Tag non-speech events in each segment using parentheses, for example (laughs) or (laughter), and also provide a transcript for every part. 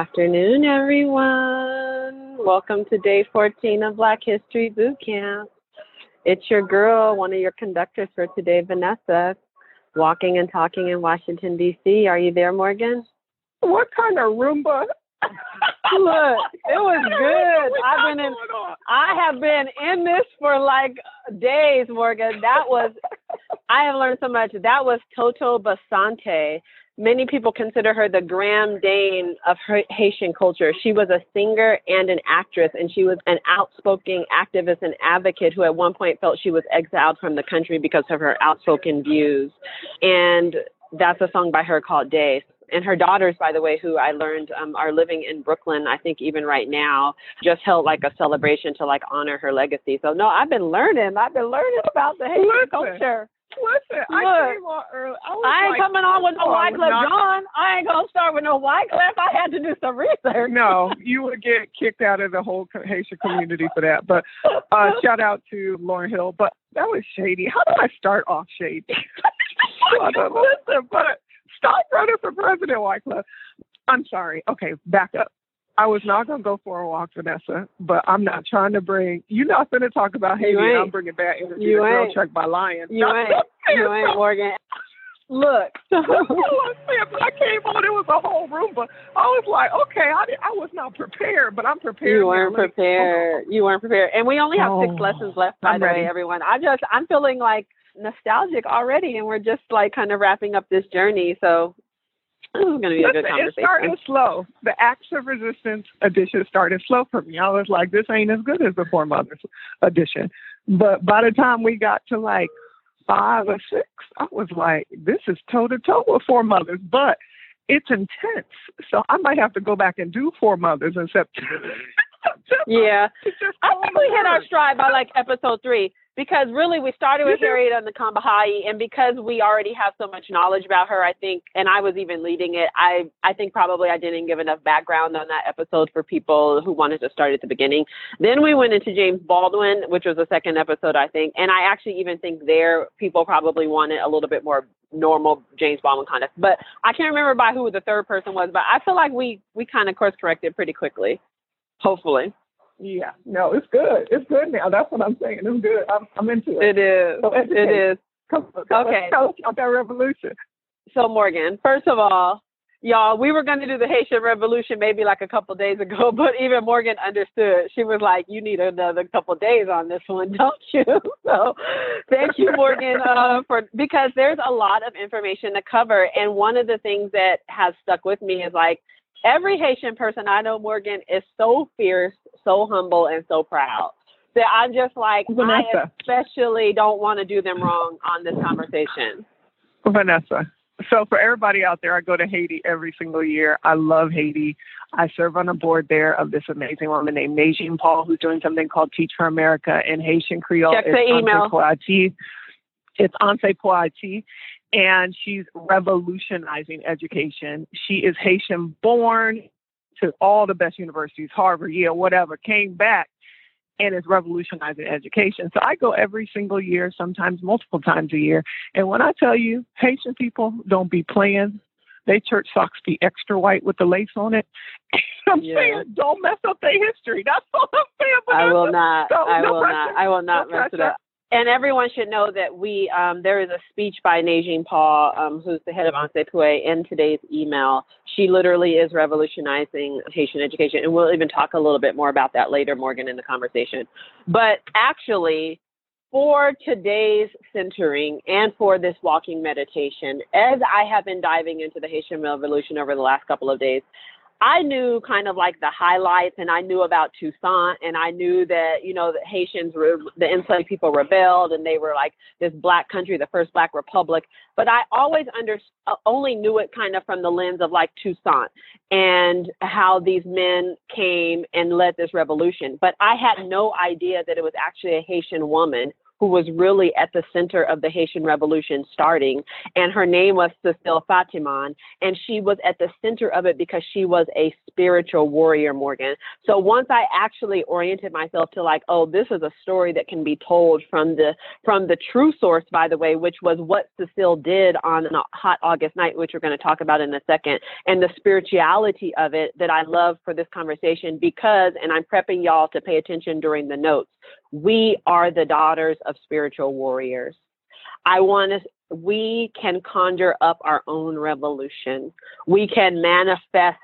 Afternoon, everyone. Welcome to day 14 of Black History Boot Camp. It's your girl, one of your conductors for today, Vanessa, walking and talking in Washington, D.C. Are you there, Morgan? What kind of Roomba? Look, it was (laughs) good. I've been in, I have been in this for like days, Morgan. That was, I have learned so much. That was Toto Bissainthe many people consider her the grande dame of Haitian culture. She was a singer and an actress, and she was an outspoken activist and advocate who at one point felt she was exiled from the country because of her outspoken views. And that's a song by her called Days. And her daughters, by the way, who I learned um, are living in Brooklyn, I think even right now, just held like a celebration to like honor her legacy. So no, I've been learning. I've been learning about the Haitian culture. Listen, Look, I came on early. I, I ain't like, coming on with no white Wyclef Jean. I ain't gonna start with no white Wyclef. I had to do some research. No, you would get kicked out of the whole Haitian community for that. But uh, shout out to Lauryn Hill. But that was shady. How do I start off shady? Listen, (laughs) but stop running for president, white Wyclef. I'm sorry. Okay, back up. I was not gonna go for a walk, Vanessa, but I'm not trying to bring. You're not gonna talk about Haiti. I'm bringing bad energy. You to ain't. Girl by Lion. You ain't. You ain't Morgan. (laughs) Look, (laughs) I came on. It was a whole room, but I was like, okay, I, I was not prepared, but I'm prepared. You weren't now. prepared. You weren't prepared, and we only have oh, six lessons left. By I'm the ready. way, everyone, I just I'm feeling like nostalgic already, and we're just like kind of wrapping up this journey. So (laughs) this is going to be Listen, a good conversation. It started slow. The Acts of Resistance edition started slow for me. I was like, this ain't as good as the Four Mothers edition. But by the time we got to like five or six, I was like, this is toe to toe with Four Mothers. But it's intense. So I might have to go back and do Four Mothers in September. (laughs) yeah. I think we hit our stride by like episode three because really we started with Harriet on the Combahee, and because we already have so much knowledge about her, I think, and I was even leading it. I I think probably I didn't give enough background on that episode for people who wanted to start at the beginning. Then we went into James Baldwin, which was the second episode, I think, and I actually even think there people probably wanted a little bit more normal James Baldwin kind of. But I can't remember by who the third person was, but I feel like we we kind of course corrected pretty quickly. Hopefully. Yeah, no, it's good. It's good now. That's what I'm saying. It's good. I'm, I'm into it. It is. So it is. Come, come, okay. Tell us about that revolution. So Morgan, first of all, y'all, we were going to do the Haitian Revolution maybe like a couple days ago, (laughs) but even Morgan understood. She was like, "You need another couple days on this one, (laughs) don't you?" (laughs) So, thank you, Morgan, uh, for because there's a lot of information to cover, and one of the things that has stuck with me is like every Haitian person I know, Morgan, is so fierce, so humble, and so proud that I'm just like, Vanessa. I especially don't want to do them wrong on this conversation. Vanessa. So for everybody out there, I go to Haiti every single year. I love Haiti. I serve on a board there of this amazing woman named Nedgine Paul, who's doing something called Teach for America in Haitian Creole. Check the email. It's Anse Poati and she's revolutionizing education. She is Haitian born to all the best universities, Harvard, Yale, whatever, came back and is revolutionizing education. So I go every single year, sometimes multiple times a year. And when I tell you, Haitian people don't be playing. They church socks be extra white with the lace on it. (laughs) I'm yeah. saying, don't mess up their history. That's all I'm saying. I will not. I will not. I will not mess it up and everyone should know that we um, there is a speech by Nedgine Paul, um, who's the head of ANSEPUE, in today's email. She literally is revolutionizing Haitian education, and we'll even talk a little bit more about that later, Morgan, in the conversation. But actually, for today's centering and for this walking meditation, as I have been diving into the Haitian Revolution over the last couple of days, I knew kind of like the highlights and I knew about Toussaint and I knew that, you know, the Haitians, were, the enslaved people rebelled and they were like this black country, the first black republic. But I always under, uh, only knew it kind of from the lens of like Toussaint and how these men came and led this revolution. But I had no idea that it was actually a Haitian woman who was really at the center of the Haitian Revolution starting. And her name was Cecile Fatiman. And she was at the center of it because she was a spiritual warrior, Morgan. So once I actually oriented myself to like, oh, this is a story that can be told from the from the true source, by the way, which was what Cecile did on a hot August night, which we're going to talk about in a second, and the spirituality of it that I love for this conversation because, and I'm prepping y'all to pay attention during the notes, we are the daughters of spiritual warriors. I want to we can conjure up our own revolution. We can manifest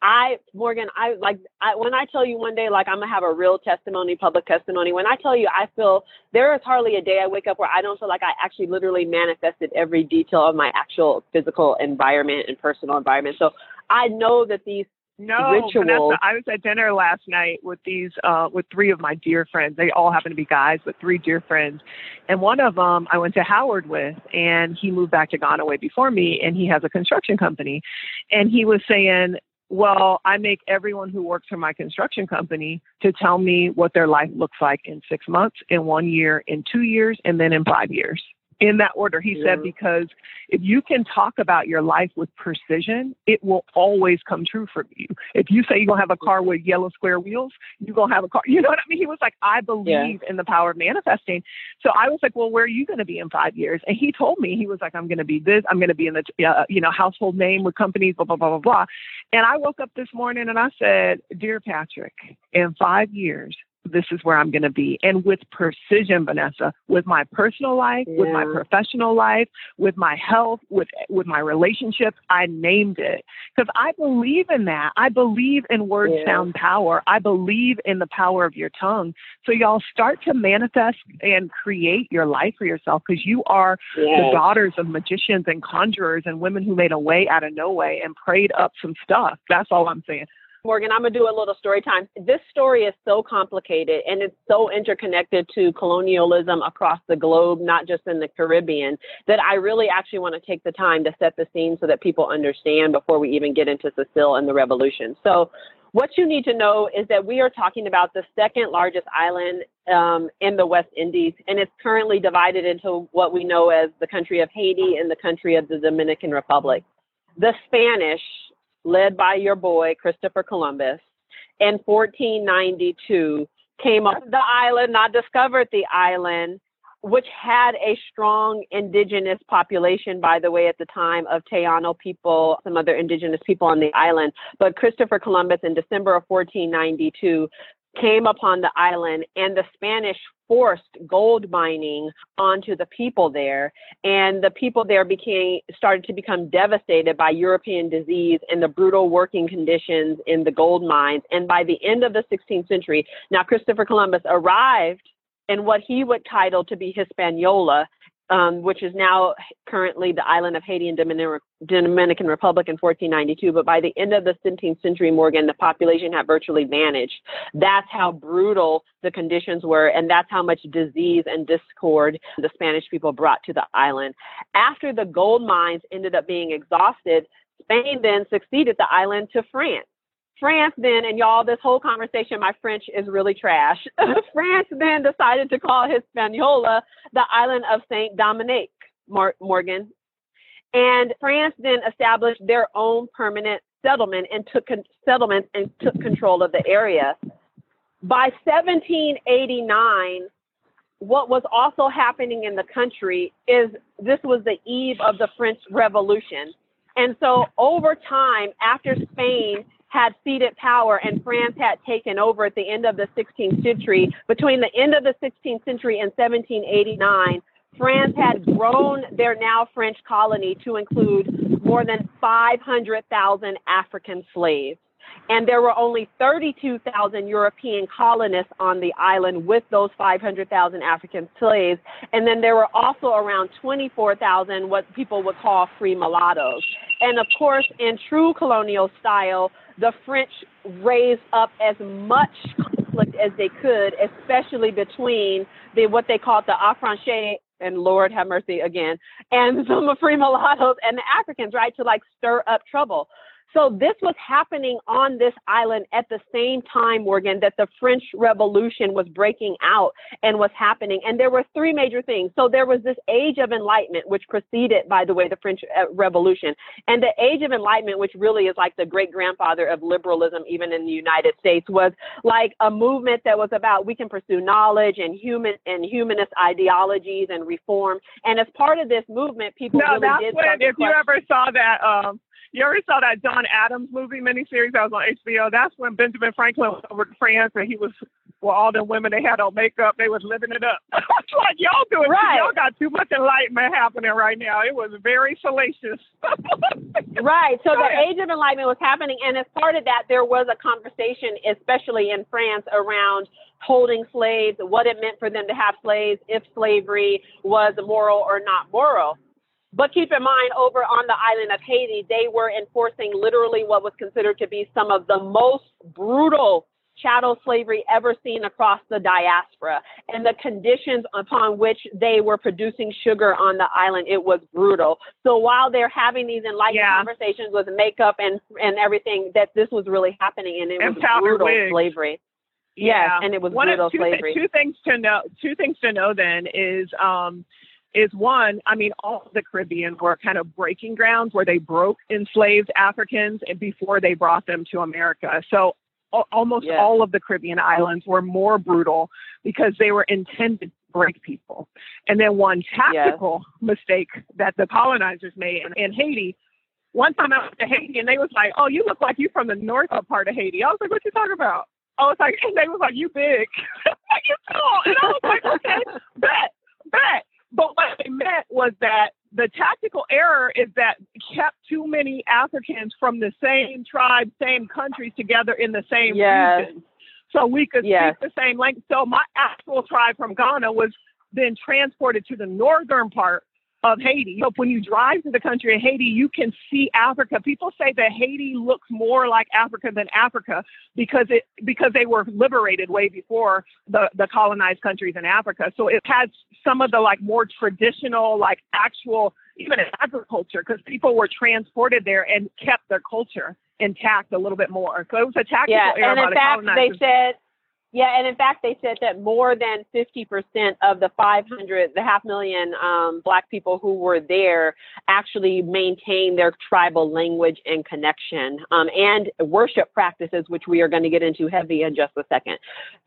I Morgan, I like I, when I tell you one day, like I'm gonna have a real testimony, public testimony. When I tell you, I feel there is hardly a day I wake up where I don't feel like I actually literally manifested every detail of my actual physical environment and personal environment. So I know that these no, rituals. Vanessa, I was at dinner last night with these uh with three of my dear friends. They all happen to be guys, but three dear friends. And one of them I went to Howard with and he moved back to Ghana way before me and he has a construction company. And he was saying well, I make everyone who works for my construction company to tell me what their life looks like in six months, in one year, in two years, and then in five years in that order. He yeah. said, because if you can talk about your life with precision, it will always come true for you. If you say you're going to have a car with yellow square wheels, you're going to have a car. You know what I mean? He was like, I believe yeah. in the power of manifesting. So I was like, well, where are you going to be in five years? And he told me, he was like, I'm going to be this, I'm going to be in the, uh, you know, household name with companies, blah, blah, blah, blah, blah. And I woke up this morning and I said, Dear Patrick, in five years, this is where I'm going to be. And with precision, Vanessa, with my personal life, yeah. with my professional life, with my health, with with my relationships, I named it because I believe in that. I believe in word yeah. sound power. I believe in the power of your tongue. So y'all start to manifest and create your life for yourself because you are yes. the daughters of magicians and conjurers and women who made a way out of no way and prayed up some stuff. That's all I'm saying. Morgan, I'm going to do a little story time. This story is so complicated and it's so interconnected to colonialism across the globe, not just in the Caribbean, that I really actually want to take the time to set the scene so that people understand before we even get into Cecile and the revolution. So, what you need to know is that we are talking about the second largest island um, in the West Indies, and it's currently divided into what we know as the country of Haiti and the country of the Dominican Republic. The Spanish led by your boy, Christopher Columbus, in 1492 came up the island, not discovered the island, which had a strong indigenous population, by the way, at the time of Taino people, some other indigenous people on the island. But Christopher Columbus in December of 1492 came upon the island and the Spanish forced gold mining onto the people there. And the people there became started to become devastated by European disease and the brutal working conditions in the gold mines. And by the end of the 16th century now Christopher Columbus arrived in what he would title to be Hispaniola um, which is now currently the island of Haiti and Dominican Republic in 1492. But by the end of the 17th century, Morgan, the population had virtually vanished. That's how brutal the conditions were, and that's how much disease and discord the Spanish people brought to the island. After the gold mines ended up being exhausted, Spain then succeeded the island to France. France then, and y'all, this whole conversation, my French is really trash. (laughs) France then decided to call Hispaniola the island of Saint Dominique, Morgan. And France then established their own permanent settlement and took con- settlements and took control of the area. By 1789, what was also happening in the country is this was the eve of the French Revolution. And so over time, after Spain had ceded power and France had taken over at the end of the 16th century. Between the end of the 16th century and 1789, France had grown their now French colony to include more than 500,000 African slaves. And there were only 32,000 European colonists on the island with those 500,000 African slaves. And then there were also around 24,000 what people would call free mulattoes. And of course, in true colonial style, the French raised up as much conflict as they could, especially between the what they called the affranchis and Lord have mercy again, and (laughs) some free mulattoes and the Africans, right, to like stir up trouble. So this was happening on this island at the same time, Morgan, that the French Revolution was breaking out and was happening. And there were three major things. So there was this age of enlightenment, which preceded, by the way, the French uh, Revolution. And the age of enlightenment, which really is like the great grandfather of liberalism, even in the United States, was like a movement that was about we can pursue knowledge and human and humanist ideologies and reform. And as part of this movement, people no, really that's did. when, if you ever saw that, um, you ever saw that John Adams movie miniseries that was on HBO? That's when Benjamin Franklin went over to France and he was, well, all the women they had on makeup, they was living it up. (laughs) it's like y'all doing, right. y'all got too much enlightenment happening right now. It was very salacious. (laughs) right. So the oh, age of enlightenment was happening, and as part of that, there was a conversation, especially in France, around holding slaves, what it meant for them to have slaves, if slavery was moral or not moral. But keep in mind, over on the island of Haiti, they were enforcing literally what was considered to be some of the most brutal chattel slavery ever seen across the diaspora. And the conditions upon which they were producing sugar on the island, it was brutal. So while they're having these enlightened yeah. conversations with makeup and and everything, that this was really happening, and it and was brutal wigs. slavery. Yeah, yes, and it was One brutal of, two, slavery. Two things to know. Two things to know then is. um is one, I mean, all the Caribbean were kind of breaking grounds where they broke enslaved Africans and before they brought them to America. So almost yeah. all of the Caribbean islands were more brutal because they were intended to break people. And then one tactical yeah. mistake that the colonizers made in, in Haiti. One time I went to Haiti and they was like, "Oh, you look like you from the north part of Haiti." I was like, "What you talking about?" I was like, and (laughs) they was like, "You big, (laughs) like you tall," and I was like, "Okay, bet, bet." But what they meant was that the tactical error is that kept too many Africans from the same tribe, same countries together in the same yes. region. So we could yes. speak the same language. So my actual tribe from Ghana was then transported to the northern part of Haiti. So when you drive to the country of Haiti, you can see Africa. People say that Haiti looks more like Africa than Africa because it because they were liberated way before the, the colonized countries in Africa. So it has some of the like more traditional, like actual even agriculture, because people were transported there and kept their culture intact a little bit more. So it was a tactical yeah, error and in fact, they said yeah, and in fact, they said that more than 50% of the 500, the half million um, Black people who were there actually maintained their tribal language and connection um, and worship practices, which we are going to get into heavy in just a second.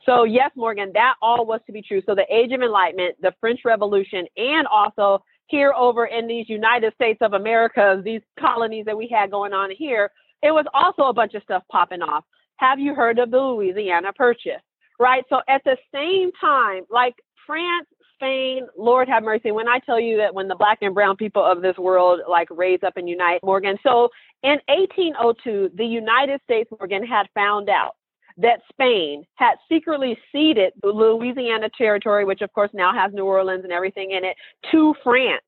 So, yes, Morgan, that all was to be true. So, the Age of Enlightenment, the French Revolution, and also here over in these United States of America, these colonies that we had going on here, it was also a bunch of stuff popping off. Have you heard of the Louisiana Purchase? Right? So at the same time, like France, Spain, Lord have mercy, when I tell you that when the black and brown people of this world like raise up and unite, Morgan. So in 1802, the United States, Morgan, had found out that Spain had secretly ceded the Louisiana territory, which of course now has New Orleans and everything in it, to France.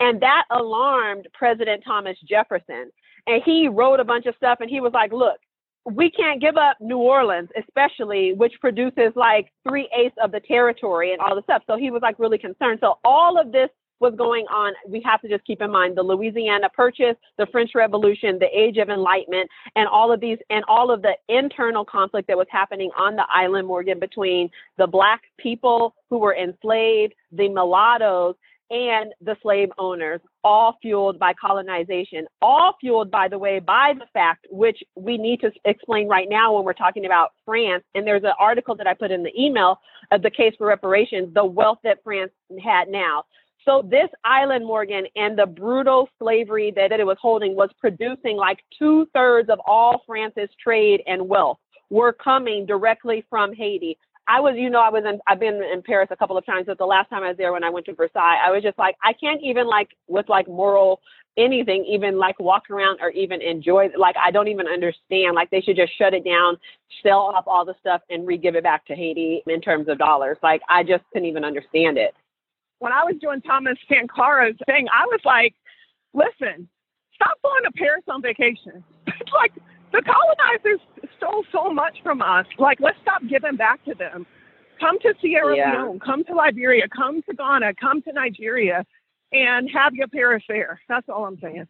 And that alarmed President Thomas Jefferson. And he wrote a bunch of stuff and he was like, look, we can't give up New Orleans, especially, which produces like three eighths of the territory and all the stuff. So he was like really concerned. So all of this was going on. We have to just keep in mind the Louisiana Purchase, the French Revolution, the Age of Enlightenment, and all of these, and all of the internal conflict that was happening on the island, Morgan, between the Black people who were enslaved, the mulattoes, and the slave owners, all fueled by colonization, all fueled, by the way, by the fact which we need to explain right now when we're talking about France. And there's an article that I put in the email of the case for reparations, the wealth that France had now. So this island, Morgan, and the brutal slavery that it was holding was producing like two thirds of all France's trade and wealth were coming directly from Haiti. I was, you know, I was in, I've been in Paris a couple of times, but the last time I was there when I went to Versailles, I was just like, I can't even like with like moral anything, even like walk around or even enjoy. Like, I don't even understand. Like, they should just shut it down, sell off all the stuff, and re-give it back to Haiti in terms of dollars. Like, I just couldn't even understand it. When I was doing Thomas Sankara's thing, I was like, listen, stop going to Paris on vacation. (laughs) it's like the colonizers stole so much from us. Like, let's stop giving back to them. Come to Sierra yeah. Leone, come to Liberia, come to Ghana, come to Nigeria, and have your Paris there. That's all I'm saying.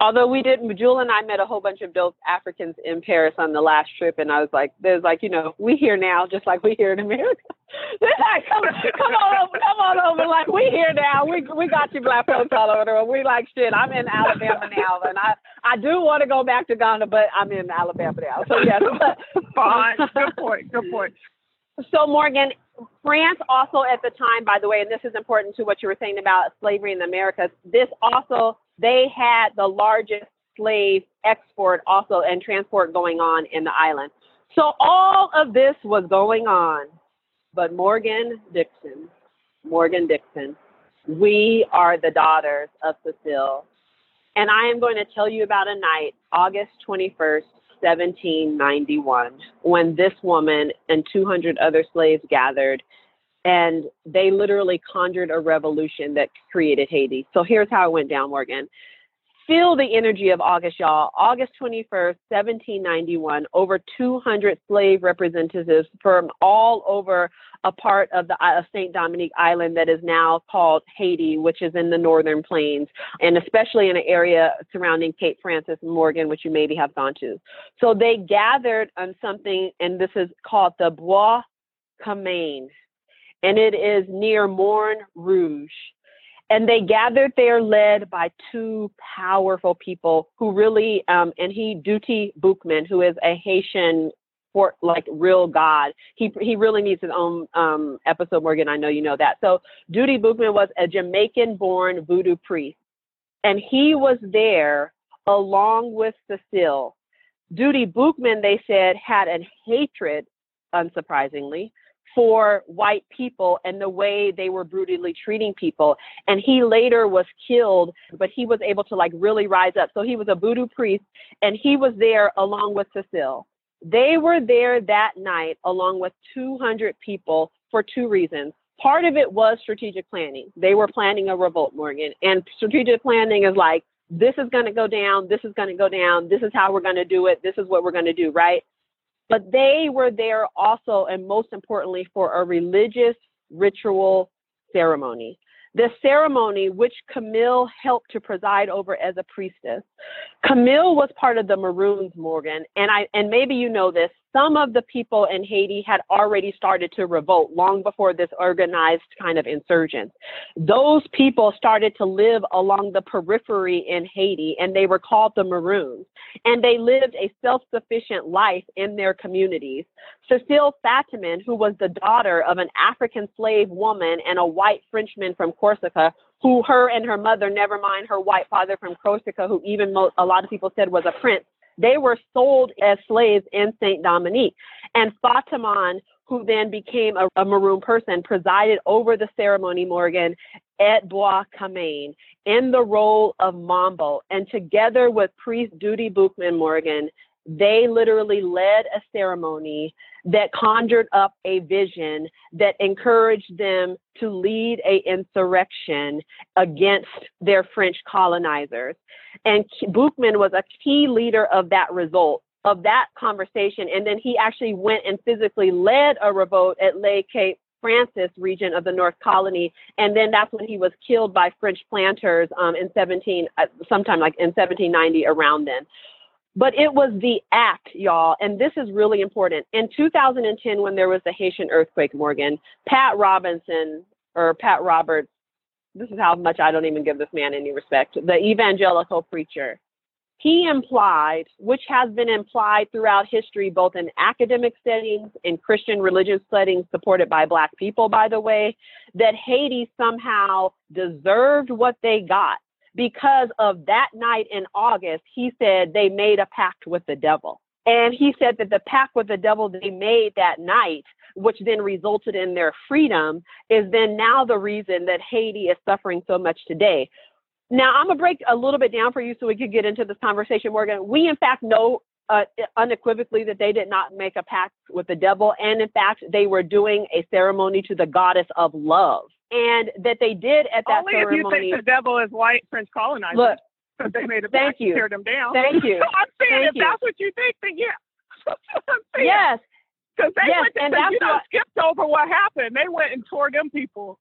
Although we did, Jewel and I met a whole bunch of dope Africans in Paris on the last trip, and I was like, "There's like, you know, we here now, just like we here in America. (laughs) They're like, come, come on over, come on over, like we here now. We we got you black folks all over the world. We like shit. I'm in Alabama now, and I I do want to go back to Ghana, but I'm in Alabama now. So yes, (laughs) fine. Good point. Good point. So Morgan, France also at the time, by the way, and this is important to what you were saying about slavery in the Americas. This also they had the largest slave export also and transport going on in the island. So all of this was going on, but Morgan Dixon, Morgan Dixon, we are the daughters of Cecile. And I am going to tell you about a night, August 21st, 1791, when this woman and 200 other slaves gathered and they literally conjured a revolution that created Haiti. So here's how it went down, Morgan. Feel the energy of August, y'all. August 21st, 1791, over 200 slave representatives from all over a part of the uh, St. Dominique Island that is now called Haiti, which is in the northern plains, and especially in an area surrounding Cape Francis and Morgan, which you maybe have gone to. So they gathered on something, and this is called the Bois Caïman and it is near Morne Rouge. And they gathered there, led by two powerful people who really, um, and he, Dutty Boukman, who is a Haitian for like real God. He he really needs his own um, episode, Morgan. I know you know that. So Dutty Boukman was a Jamaican-born voodoo priest, and he was there along with Cecile. Dutty Boukman, they said, had a hatred, unsurprisingly, for white people and the way they were brutally treating people. And he later was killed, but he was able to like really rise up. So he was a voodoo priest and he was there along with Cecile. They were there that night along with 200 people for two reasons. Part of it was strategic planning. They were planning a revolt, Morgan. And strategic planning is like, this is going to go down, this is going to go down, this is how we're going to do it, this is what we're going to do, right? But they were there also, and most importantly, for a religious ritual ceremony. The ceremony, which Camille helped to preside over as a priestess. Camille was part of the Maroons, Morgan, and I and maybe you know this some of the people in Haiti had already started to revolt long before this organized kind of insurgence. Those people started to live along the periphery in Haiti, and they were called the Maroons. And they lived a self sufficient life in their communities. Cecile Fatiman, who was the daughter of an African slave woman and a white Frenchman from Corsica, who her and her mother, never mind her white father from Corsica, who even mo- a lot of people said was a prince, they were sold as slaves in St. Dominique. And Fatiman, who then became a, a, maroon person, presided over the ceremony, Morgan, at Bois Caïman in the role of Mambo. And together with priest Dutty Boukman Morgan, they literally led a ceremony that conjured up a vision that encouraged them to lead a insurrection against their French colonizers. And Boukman was a key leader of that result, of that conversation. And then he actually went and physically led a revolt at Le Cape Francis region of the North Colony, and then that's when he was killed by French planters um, in 17, uh, sometime like in 1790 around then. But it was the act, y'all, and this is really important. In 2010, when there was the Haitian earthquake, Morgan, Pat Robinson or Pat Roberts, this is how much I don't even give this man any respect, the evangelical preacher, he implied, which has been implied throughout history, both in academic settings, and Christian religious settings supported by Black people, by the way, that Haiti somehow deserved what they got because of that night in August, he said they made a pact with the devil. And he said that the pact with the devil they made that night, which then resulted in their freedom, is then now the reason that Haiti is suffering so much today. Now, I'm going to break a little bit down for you so we could get into this conversation, Morgan. We, in fact, know uh, unequivocally that they did not make a pact with the devil. And in fact, they were doing a ceremony to the goddess of love and that they did at that Only ceremony. Only if you think the devil is white French colonizers. Look, they made a thank you. tear them down. Thank you. (laughs) so I'm saying thank if you. that's what you think, then yeah. (laughs) Yes. Because they yes, went to, and you know, what, skipped over what happened. They went and tore them people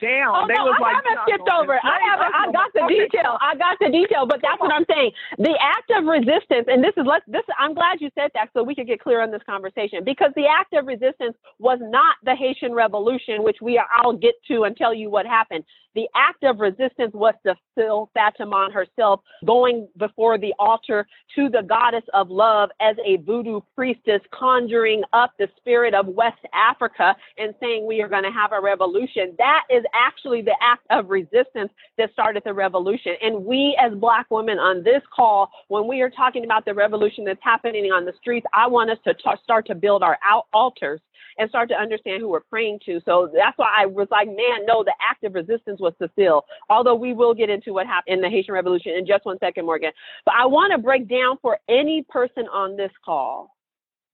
down. Oh, they no, was I like, haven't skipped over. I haven't. I got the detail. I got the detail. But that's what I'm saying. The act of resistance, and this is let this. I'm glad you said that so we could get clear on this conversation because the act of resistance was not the Haitian Revolution, which we are, I'll get to and tell you what happened. The act of resistance was to fill Fatima herself going before the altar to the goddess of love as a voodoo priestess, conjuring up the spirit of West Africa and saying we are going to have a revolution. That is actually the act of resistance that started the revolution. And we, as Black women on this call, when we are talking about the revolution that's happening on the streets, I want us to t- start to build our altars and start to understand who we're praying to. So that's why I was like, man, no, the act of resistance was Cecile. Although we will get into what happened in the Haitian Revolution in just one second, Morgan. But I want to break down for any person on this call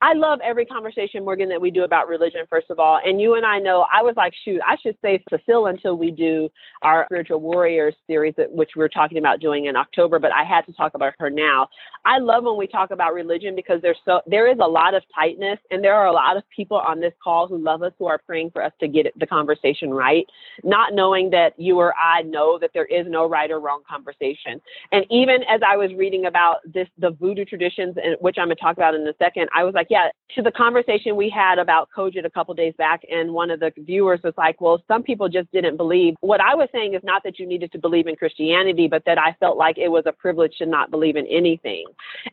I love every conversation, Morgan, that we do about religion, first of all. And you and I know, I was like, shoot, I should say Cecile until we do our spiritual warriors series, which we're talking about doing in October, but I had to talk about her now. I love when we talk about religion because there's so, there is a lot of tightness and there are a lot of people on this call who love us, who are praying for us to get the conversation right, not knowing that you or I know that there is no right or wrong conversation. And even as I was reading about this, the voodoo traditions, and which I'm going to talk about in a second, I was like, yeah, to the conversation we had about COGIT a couple days back, and one of the viewers was like, well, some people just didn't believe. What I was saying is not that you needed to believe in Christianity, but that I felt like it was a privilege to not believe in anything.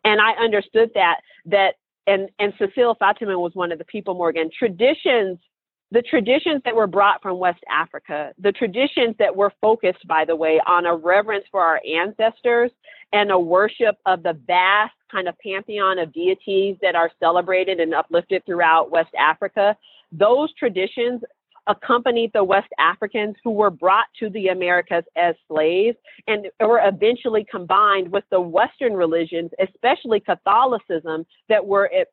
And I understood that, that, and, and Cecile Fatiman was one of the people, Morgan, traditions the traditions that were brought from West Africa, the traditions that were focused, by the way, on a reverence for our ancestors and a worship of the vast kind of pantheon of deities that are celebrated and uplifted throughout West Africa, those traditions accompanied the West Africans who were brought to the Americas as slaves and were eventually combined with the Western religions, especially Catholicism, that were eh,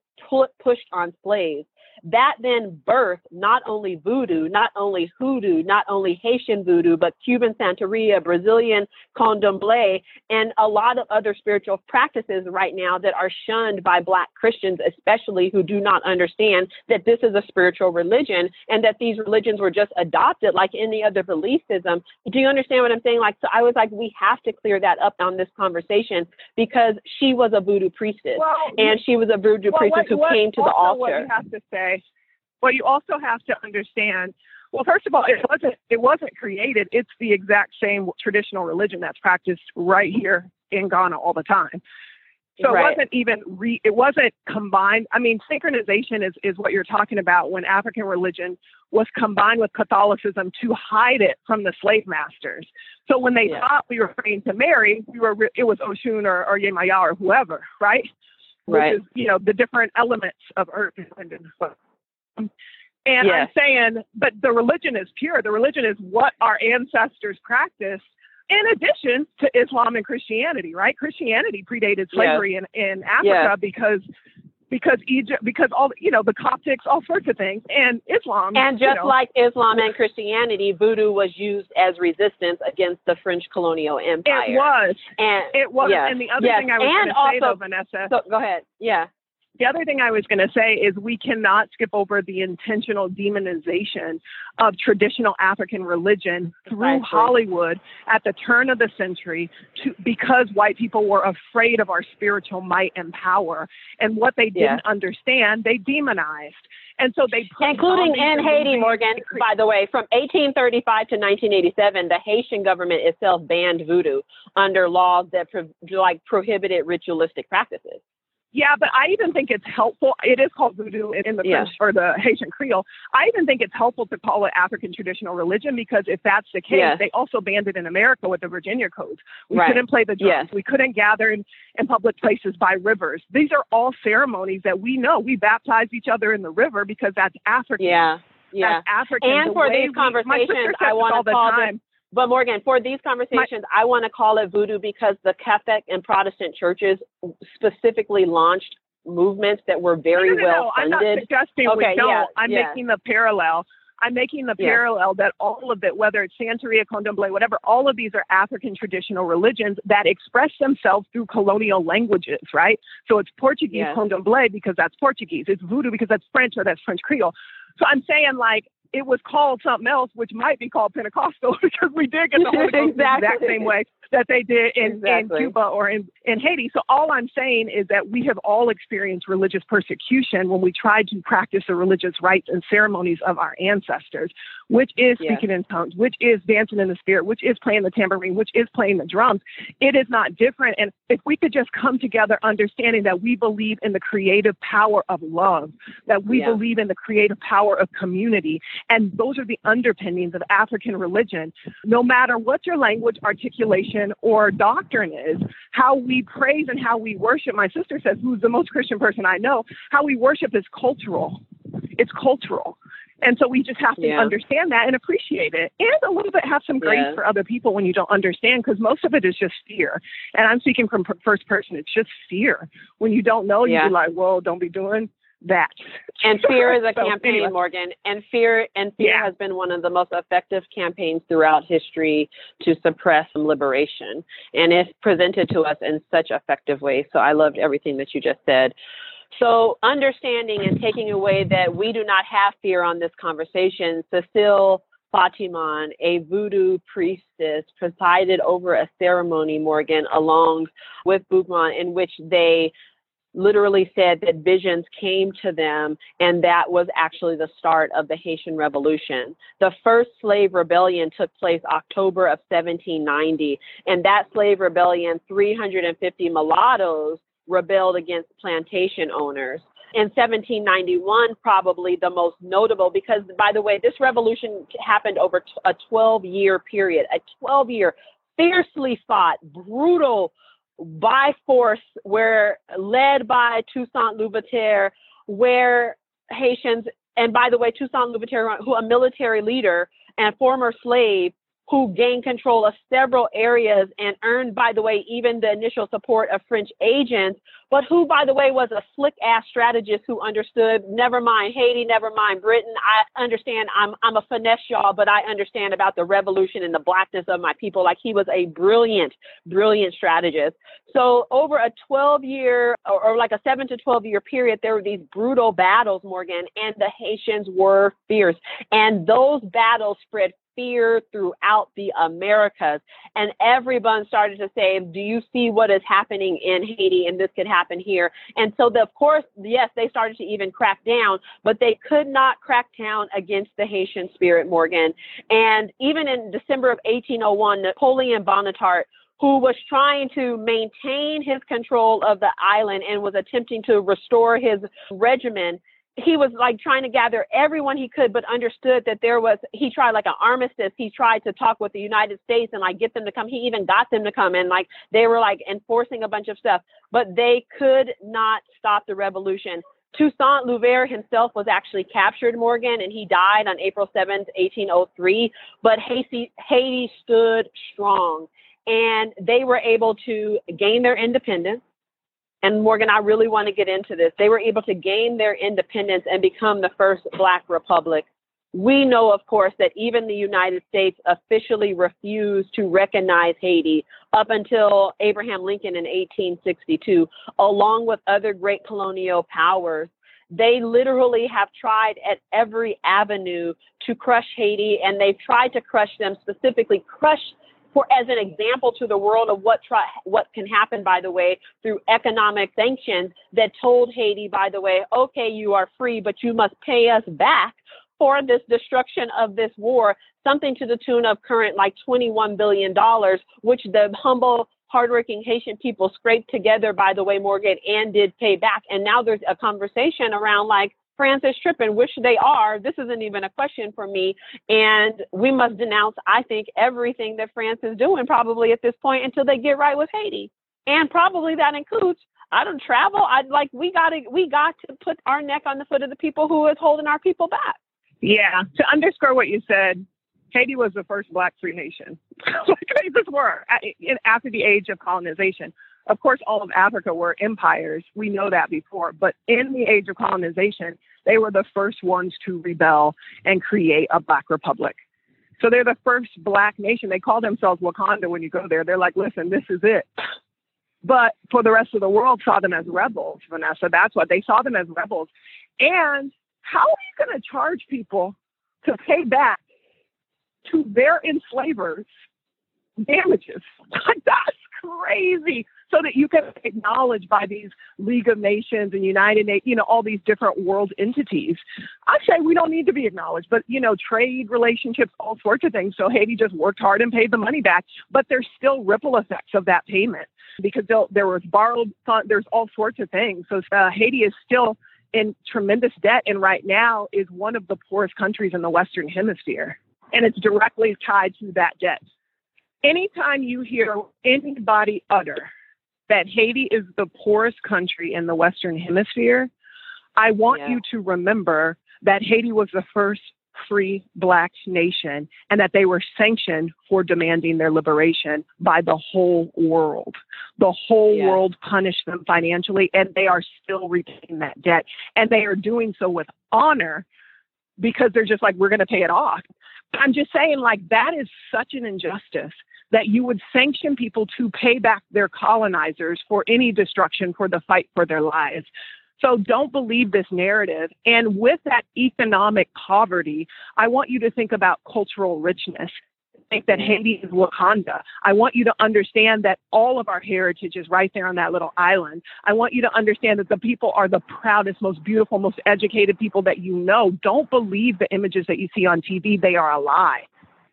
pushed on slaves that then birthed not only voodoo, not only hoodoo, not only Haitian voodoo, but Cuban Santeria, Brazilian candomblé, and a lot of other spiritual practices right now that are shunned by Black Christians, especially who do not understand that this is a spiritual religion and that these religions were just adopted like any other belief system. Do you understand what I'm saying? Like, so I was like, we have to clear that up on this conversation because she was a voodoo priestess Well, and she was a voodoo well, priestess what- who what- came to the What altar. you have to say, well, you also have to understand. Well, first of all, it wasn't it wasn't created. It's the exact same traditional religion that's practiced right here in Ghana all the time. So Right. it wasn't even re, it wasn't combined. I mean, syncretization is is what you're talking about when African religion was combined with Catholicism to hide it from the slave masters. So when they Yeah. thought we were praying to Mary, we were it was Oshun or, or Yemaya or whoever, right? Right. Which is you know the different elements of earth and wind and fire. And I'm saying, but the religion is pure. The religion is what our ancestors practiced. In addition to Islam and Christianity, right? Christianity predated slavery in, in Africa Yes. because because Egypt because all you know the Coptics, all sorts of things, and Islam. And you just know, like Islam and Christianity, voodoo was used as resistance against the French colonial empire. it was, And it was. yes, And the other yes. thing I was going to say, though, Vanessa, so go ahead. Yeah. The other thing I was going to say is we cannot skip over the intentional demonization of traditional African religion through. Hollywood at the turn of the century to, because white people were afraid of our spiritual might and power. And what they didn't understand, they demonized. And so they put Including in Haiti, Morgan, by the way, from 1835 to 1987, the Haitian government itself banned voodoo under laws that pro- like prohibited ritualistic practices. Yeah, but I even think it's helpful. It is called voodoo in the Yeah. French or the Haitian Creole. I even think it's helpful to call it African traditional religion because if that's the case, Yes. they also banned it in America with the Virginia Code. We Right. couldn't play the drums. Yes. We couldn't gather in, in public places by rivers. These are all ceremonies that we know. We baptize each other in the river because that's African. Yeah. Yeah. That's African. And The for these we- my sister conversations, says I all the call this- time. But Morgan, for these conversations, I want to call it voodoo because the Catholic and Protestant churches specifically launched movements that were very no, no, no, well I'm not suggesting Okay, we don't. yeah, I'm yeah. making the parallel. I'm making the Yeah. parallel that all of it, whether it's Santeria, Candomblé, whatever, all of these are African traditional religions that express themselves through colonial languages, right? So it's Portuguese Yes. Candomblé because that's Portuguese. It's Voodoo because that's French or that's French Creole. So I'm saying like it was called something else, which might be called Pentecostal (laughs) because we did get the Holy Ghost exactly. the exact same way that they did in, exactly. in Cuba or in, in Haiti. So all I'm saying is that we have all experienced religious persecution when we tried to practice the religious rites and ceremonies of our ancestors, which is speaking in tongues, which is dancing in the spirit, which is playing the tambourine, which is playing the drums. It is not different. And if we could just come together understanding that we believe in the creative power of love, that we yeah. believe in the creative power of community, and those are the underpinnings of African religion, no matter what your language, articulation, or doctrine is, how we praise and how we worship, my sister says, who's the most Christian person I know, how we worship is cultural. It's cultural. And so we just have to yeah. understand that and appreciate it and a little bit have some grace yeah. for other people when you don't understand because most of it is just fear. And I'm speaking from first person. It's just fear. When you don't know, yeah. you're like, whoa, don't be doing that. And fear is a (laughs) so, campaign, anyway. Morgan. And fear and fear yeah. has been one of the most effective campaigns throughout history to suppress some liberation. And it's presented to us in such effective ways. So I loved everything that you just said. So, understanding and taking away that we do not have fear on this conversation, Cecile Fatiman, a voodoo priestess, presided over a ceremony, Morgan, along with Boukman, in which they literally said that visions came to them, and that was actually the start of the Haitian Revolution. The first slave rebellion took place October of 1790, and that slave rebellion, 350 mulattoes rebelled against plantation owners. In 1791, probably the most notable, because by the way, this revolution happened over a 12 year period, a 12 year fiercely fought, brutal, by force, where led by Toussaint Louverture, where Haitians, and by the way, Toussaint Louverture, who a military leader and former slave, who gained control of several areas and earned, by the way, even the initial support of French agents, but who, by the way, was a slick ass strategist who understood, never mind Haiti, never mind Britain. I understand I'm, I'm a finesse y'all, but I understand about the revolution and the blackness of my people. Like he was a brilliant, brilliant strategist. So over a 12 year or, or like a seven to 12 year period, there were these brutal battles, Morgan, and the Haitians were fierce. And those battles spread fear throughout the Americas. And everyone started to say, Do you see what is happening in Haiti? And this could happen here. And so, the, of course, yes, they started to even crack down, but they could not crack down against the Haitian spirit, Morgan. And even in December of 1801, Napoleon Bonaparte who was trying to maintain his control of the island and was attempting to restore his regimen he was like trying to gather everyone he could, but understood that there was, he tried like an armistice. He tried to talk with the United States and like get them to come. He even got them to come and like they were like enforcing a bunch of stuff, but they could not stop the revolution. Toussaint Louverture himself was actually captured, Morgan, and he died on April 7th, 1803. But Haiti, Haiti stood strong and they were able to gain their independence and Morgan, I really want to get into this. They were able to gain their independence and become the first Black republic. We know, of course, that even the United States officially refused to recognize Haiti up until Abraham Lincoln in 1862, along with other great colonial powers. They literally have tried at every avenue to crush Haiti, and they've tried to crush them, specifically crush for as an example to the world of what try, what can happen by the way through economic sanctions that told Haiti by the way okay you are free but you must pay us back for this destruction of this war something to the tune of current like 21 billion dollars which the humble hardworking Haitian people scraped together by the way Morgan and did pay back. And now there's a conversation around like France is tripping, which they are. This isn't even a question for me. And we must denounce, I think, everything that France is doing probably at this point until they get right with Haiti. And probably that includes I don't travel. I'd like we gotta we got to put our neck on the foot of the people who is holding our people back. Yeah. To underscore what you said, Haiti was the first black free nation. (laughs) like this were after the age of colonization. Of course, all of Africa were empires. We know that before. But in the age of colonization, they were the first ones to rebel and create a black republic. So they're the first black nation. They call themselves Wakanda when you go there. They're like, listen, this is it. But for the rest of the world, saw them as rebels, Vanessa. That's what they saw them as rebels. And how are you going to charge people to pay back to their enslavers damages. (laughs) That's crazy. So that you can acknowledged by these League of Nations and United Nations, you know, all these different world entities. I say we don't need to be acknowledged, but you know, trade relationships, all sorts of things. So Haiti just worked hard and paid the money back, but there's still ripple effects of that payment because there was borrowed fund. There's all sorts of things. So uh, Haiti is still in tremendous debt, and right now is one of the poorest countries in the Western Hemisphere, and it's directly tied to that debt anytime you hear anybody utter that Haiti is the poorest country in the Western Hemisphere, I want yeah. you to remember that Haiti was the first free black nation and that they were sanctioned for demanding their liberation by the whole world. The whole yeah. world punished them financially and they are still repaying that debt. And they are doing so with honor because they're just like, we're going to pay it off. I'm just saying, like, that is such an injustice that you would sanction people to pay back their colonizers for any destruction for the fight for their lives. So don't believe this narrative. And with that economic poverty, I want you to think about cultural richness. Think that Haiti is Wakanda. I want you to understand that all of our heritage is right there on that little island. I want you to understand that the people are the proudest, most beautiful, most educated people that you know. Don't believe the images that you see on TV, they are a lie.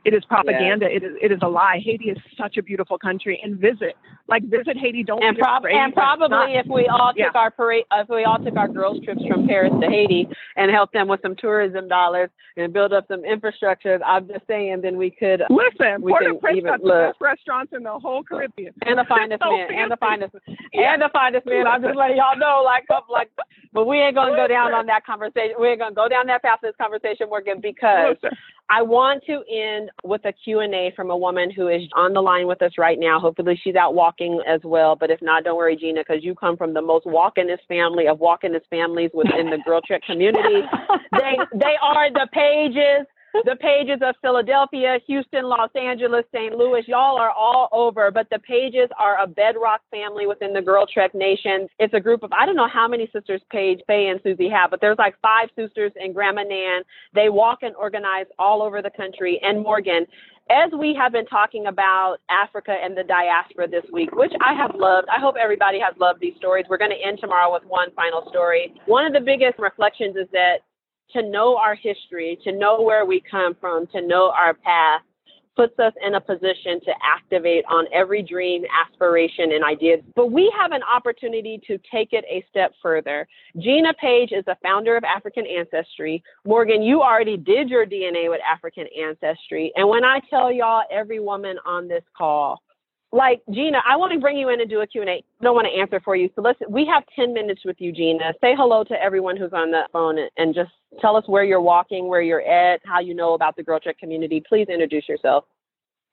It is propaganda. Yeah. It is it is a lie. Haiti is such a beautiful country, and visit like visit Haiti. Don't and, prob- and probably not, if we all took yeah. our parade, if we all took our girls trips from Paris to Haiti and helped them with some tourism dollars and build up some infrastructure, I'm just saying, then we could listen. We Port-au-Prince got the best restaurants in the whole Caribbean, and the (laughs) finest so man, fancy. and the finest, yeah. and the finest man. I'm just letting y'all know, like, like, but we ain't gonna go down on that conversation. We ain't gonna go down that path of this conversation, Morgan, because. I want to end with a Q&A from a woman who is on the line with us right now. Hopefully she's out walking as well, but if not, don't worry, Gina, because you come from the most walkingest family of walkingest families within the GirlTrek community. (laughs) they, they are the pages the pages of Philadelphia, Houston, Los Angeles, St. Louis, y'all are all over, but the pages are a bedrock family within the GirlTrek Nation. It's a group of, I don't know how many sisters Paige, Faye, and Susie have, but there's like five sisters and Grandma Nan. They walk and organize all over the country. And Morgan, as we have been talking about Africa and the diaspora this week, which I have loved, I hope everybody has loved these stories. We're going to end tomorrow with one final story. One of the biggest reflections is that to know our history, to know where we come from, to know our past, puts us in a position to activate on every dream, aspiration, and idea. But we have an opportunity to take it a step further. Gina Page is the founder of African Ancestry. Morgan, you already did your DNA with African Ancestry. And when I tell y'all, every woman on this call, like Gina, I want to bring you in and do a Q&A. Don't want to answer for you. So let's we have 10 minutes with you, Gina. Say hello to everyone who's on the phone and just tell us where you're walking, where you're at, how you know about the GirlTrek community. Please introduce yourself.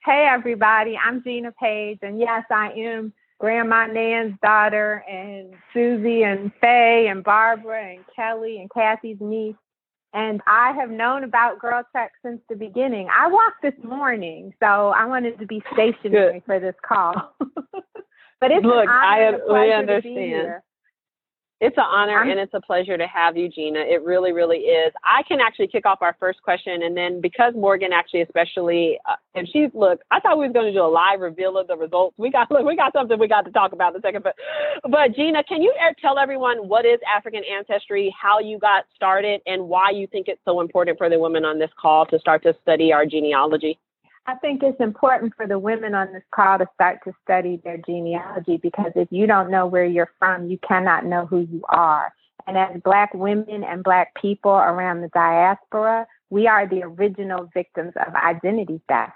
Hey everybody, I'm Gina Page and yes, I am Grandma Nan's daughter and Susie and Faye and Barbara and Kelly and Kathy's niece. And I have known about Girl Trek since the beginning. I walked this morning, so I wanted to be stationary Good. for this call. (laughs) but it's Look, I, we understand. It's an honor and it's a pleasure to have you, Gina. It really, really is. I can actually kick off our first question, and then because Morgan actually, especially, uh, and she's look, I thought we was going to do a live reveal of the results. We got (laughs) look, we got something we got to talk about in a second. But, but Gina, can you tell everyone what is African ancestry, how you got started, and why you think it's so important for the women on this call to start to study our genealogy? I think it's important for the women on this call to start to study their genealogy because if you don't know where you're from, you cannot know who you are. And as Black women and Black people around the diaspora, we are the original victims of identity theft.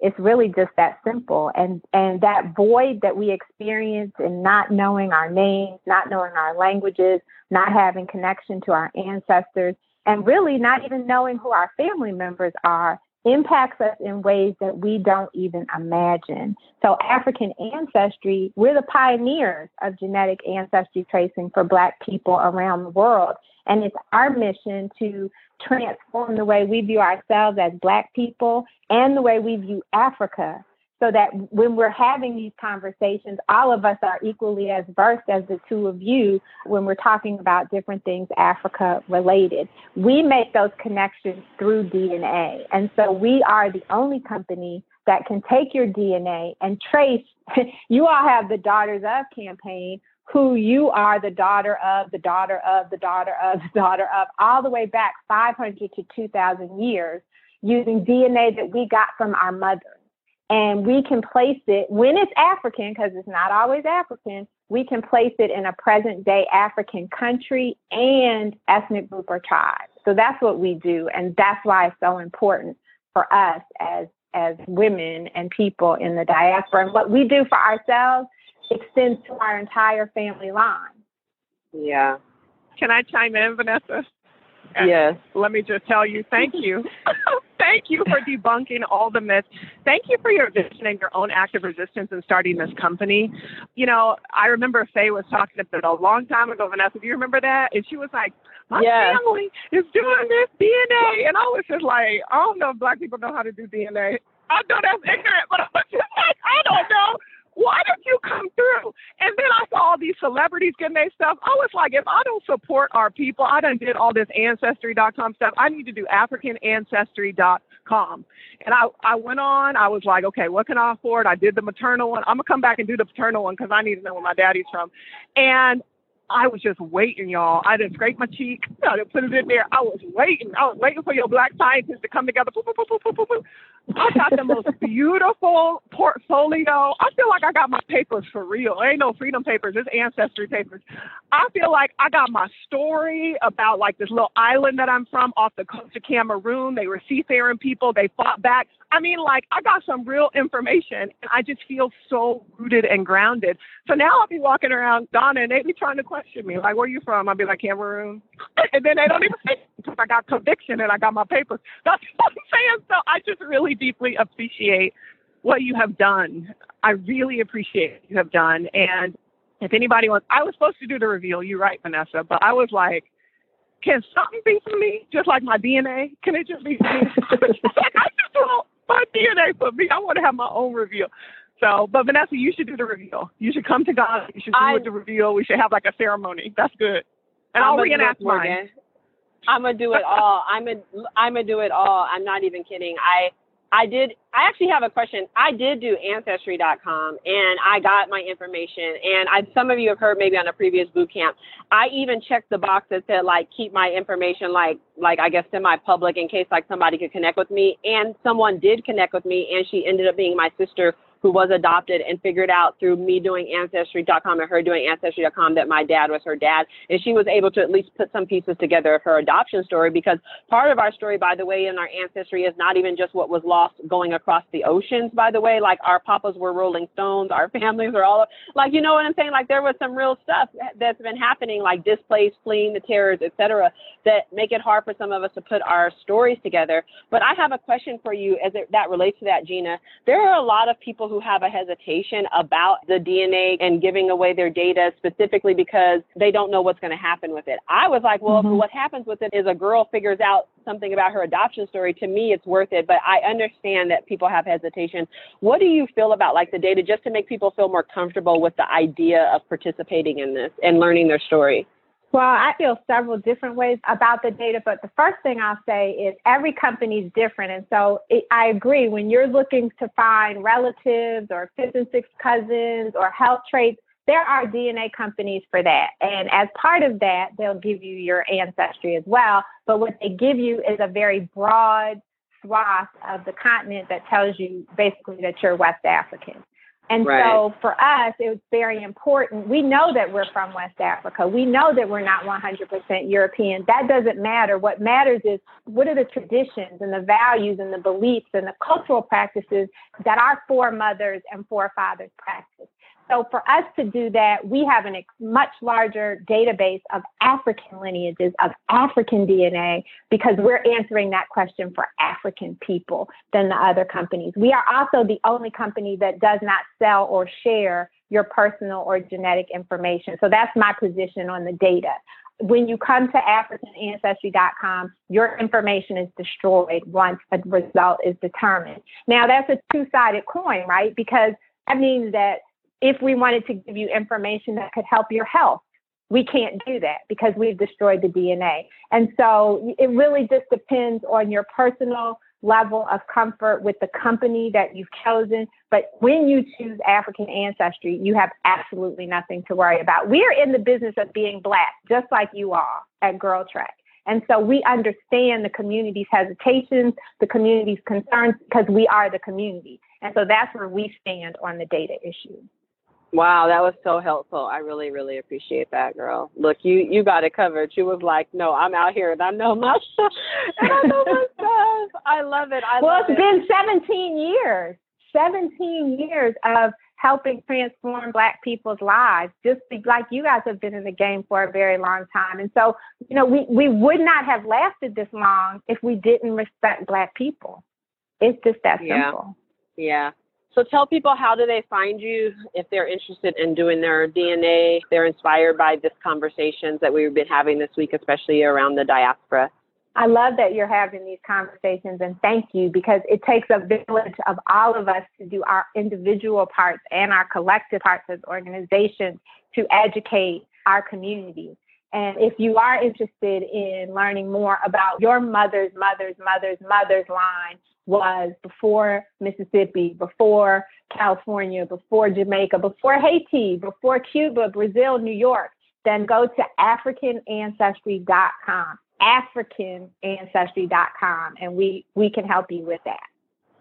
It's really just that simple. And, and that void that we experience in not knowing our names, not knowing our languages, not having connection to our ancestors, and really not even knowing who our family members are impacts us in ways that we don't even imagine. So, African ancestry, we're the pioneers of genetic ancestry tracing for Black people around the world. And it's our mission to transform the way we view ourselves as Black people and the way we view Africa so that when we're having these conversations, all of us are equally as versed as the two of you when we're talking about different things Africa related. We make those connections through DNA. And so we are the only company that can take your DNA and trace. (laughs) you all have the Daughters of campaign, who you are the daughter of, the daughter of, the daughter of, (laughs) the daughter of, all the way back 500 to 2,000 years using DNA that we got from our mothers. And we can place it when it's African, because it's not always African, we can place it in a present day African country and ethnic group or tribe. So that's what we do. And that's why it's so important for us as as women and people in the diaspora. And what we do for ourselves extends to our entire family line. Yeah. Can I chime in, Vanessa? Yes. Let me just tell you, thank you. (laughs) thank you for debunking all the myths. Thank you for your vision and your own active resistance in starting this company. You know, I remember Faye was talking about a long time ago, Vanessa. Do you remember that? And she was like, my yes. family is doing this DNA. And I was just like, I don't know if black people know how to do DNA. I know that's ignorant, but I was just like, I don't know why did you come through? And then I saw all these celebrities getting their stuff. I was like, if I don't support our people, I done did all this ancestry.com stuff. I need to do africanancestry.com. And I, I went on, I was like, okay, what can I afford? I did the maternal one. I'm gonna come back and do the paternal one because I need to know where my daddy's from. And I was just waiting, y'all. I didn't scrape my cheek. I didn't put it in there. I was waiting. I was waiting for your black scientists to come together. I got the most (laughs) beautiful portfolio. I feel like I got my papers for real. It ain't no freedom papers. It's ancestry papers. I feel like I got my story about like this little island that I'm from off the coast of Cameroon. They were seafaring people. They fought back. I mean, like I got some real information and I just feel so rooted and grounded. So now I'll be walking around Donna and they be trying to question me, like, where you from? I'd be like, Cameroon. (laughs) and then they don't even say (laughs) because I got conviction and I got my papers. (laughs) That's what I'm saying. So I just really deeply appreciate what you have done. I really appreciate what you have done. And if anybody wants, I was supposed to do the reveal. You're right, Vanessa, but I was like, can something be for me? Just like my DNA? Can it just be for me? I just want my DNA for me. I want to have my own reveal. So, but Vanessa, you should do the reveal. You should come to God. You should do I, the reveal. We should have like a ceremony. That's good. And I'm I'll reenact mine. I'm gonna do it all. (laughs) I'm a, I'm gonna do it all. I'm not even kidding. I I did. I actually have a question. I did do ancestry.com and I got my information. And I, some of you have heard maybe on a previous boot camp. I even checked the box that said like keep my information like like I guess semi-public in case like somebody could connect with me. And someone did connect with me, and she ended up being my sister who was adopted and figured out through me doing ancestry.com and her doing ancestry.com that my dad was her dad. And she was able to at least put some pieces together of her adoption story because part of our story, by the way, in our ancestry is not even just what was lost going across the oceans, by the way. Like our papas were rolling stones, our (laughs) families were all like, you know what I'm saying? Like there was some real stuff that's been happening, like displaced, fleeing the terrors, etc., that make it hard for some of us to put our stories together. But I have a question for you as it, that relates to that, Gina. There are a lot of people have a hesitation about the DNA and giving away their data specifically because they don't know what's going to happen with it. I was like, well, mm-hmm. what happens with it is a girl figures out something about her adoption story. To me, it's worth it, but I understand that people have hesitation. What do you feel about like the data just to make people feel more comfortable with the idea of participating in this and learning their story? Well, I feel several different ways about the data, but the first thing I'll say is every company is different. And so it, I agree when you're looking to find relatives or fifth and sixth cousins or health traits, there are DNA companies for that. And as part of that, they'll give you your ancestry as well. But what they give you is a very broad swath of the continent that tells you basically that you're West African. And right. so for us, it was very important. We know that we're from West Africa. We know that we're not 100% European. That doesn't matter. What matters is what are the traditions and the values and the beliefs and the cultural practices that our foremothers and forefathers practiced. So for us to do that, we have a much larger database of African lineages, of African DNA, because we're answering that question for African people than the other companies. We are also the only company that does not sell or share your personal or genetic information. So that's my position on the data. When you come to AfricanAncestry.com, your information is destroyed once a result is determined. Now, that's a two sided coin, right? Because that means that if we wanted to give you information that could help your health, we can't do that because we've destroyed the DNA. And so it really just depends on your personal level of comfort with the company that you've chosen. But when you choose African ancestry, you have absolutely nothing to worry about. We are in the business of being Black, just like you are at GirlTrek. And so we understand the community's hesitations, the community's concerns, because we are the community. And so that's where we stand on the data issue. Wow, that was so helpful. I really, really appreciate that, girl. Look, you you got it covered. You was like, no, I'm out here and I know (laughs) my stuff. And I know my stuff. I love it. I well, love it's it. been 17 years. 17 years of helping transform Black people's lives. Just like you guys have been in the game for a very long time. And so, you know, we, we would not have lasted this long if we didn't respect Black people. It's just that yeah. simple. Yeah. So tell people how do they find you if they're interested in doing their DNA, they're inspired by this conversations that we've been having this week, especially around the diaspora. I love that you're having these conversations and thank you because it takes a village of all of us to do our individual parts and our collective parts as organizations to educate our community. And if you are interested in learning more about your mother's mother's mother's mother's line, was before Mississippi, before California, before Jamaica, before Haiti, before Cuba, Brazil, New York, then go to AfricanAncestry.com, AfricanAncestry.com, and we, we can help you with that.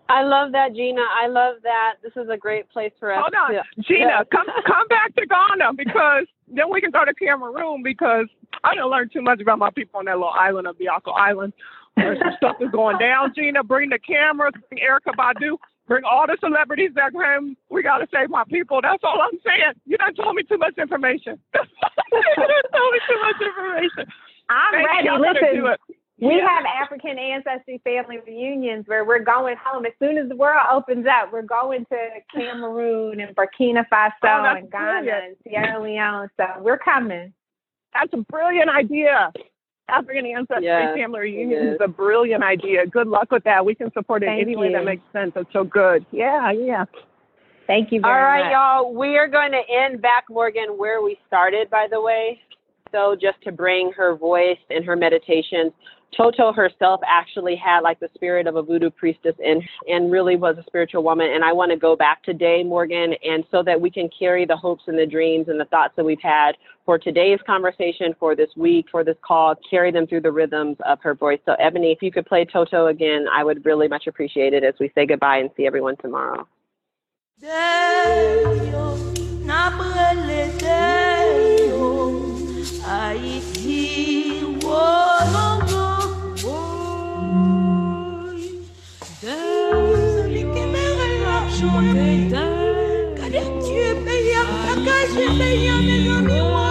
I love that, Gina. I love that. This is a great place for us. Hold on, to, Gina, come come back to Ghana because then we can go to Cameroon because I didn't learn too much about my people on that little island of Bioko Island. Where some stuff is going down, Gina. Bring the cameras, bring Erykah Badu, bring all the celebrities that came. We got to save my people. That's all I'm saying. You done told me too much information. (laughs) you done told me too much information. I'm Thank ready. Listen, we yeah. have African ancestry family reunions where we're going home. As soon as the world opens up, we're going to Cameroon and Burkina Faso oh, and Ghana brilliant. and Sierra Leone. So we're coming. That's a brilliant idea. African Ancestry yes, Family Reunion is. is. a brilliant idea. Good luck with that. We can support it Thank any you. way that makes sense. It's so good. Yeah, yeah. Thank you All right, much. All right, y'all. We are going to end back, Morgan, where we started, by the way. So just to bring her voice and her meditations Toto herself actually had like the spirit of a voodoo priestess and and really was a spiritual woman. And I want to go back today, Morgan, and so that we can carry the hopes and the dreams and the thoughts that we've had for today's conversation, for this week, for this call, carry them through the rhythms of her voice. So Ebony, if you could play Toto again, I would really much appreciate it as we say goodbye and see everyone tomorrow. Quand tu es payé, à ta cage, tu es payé en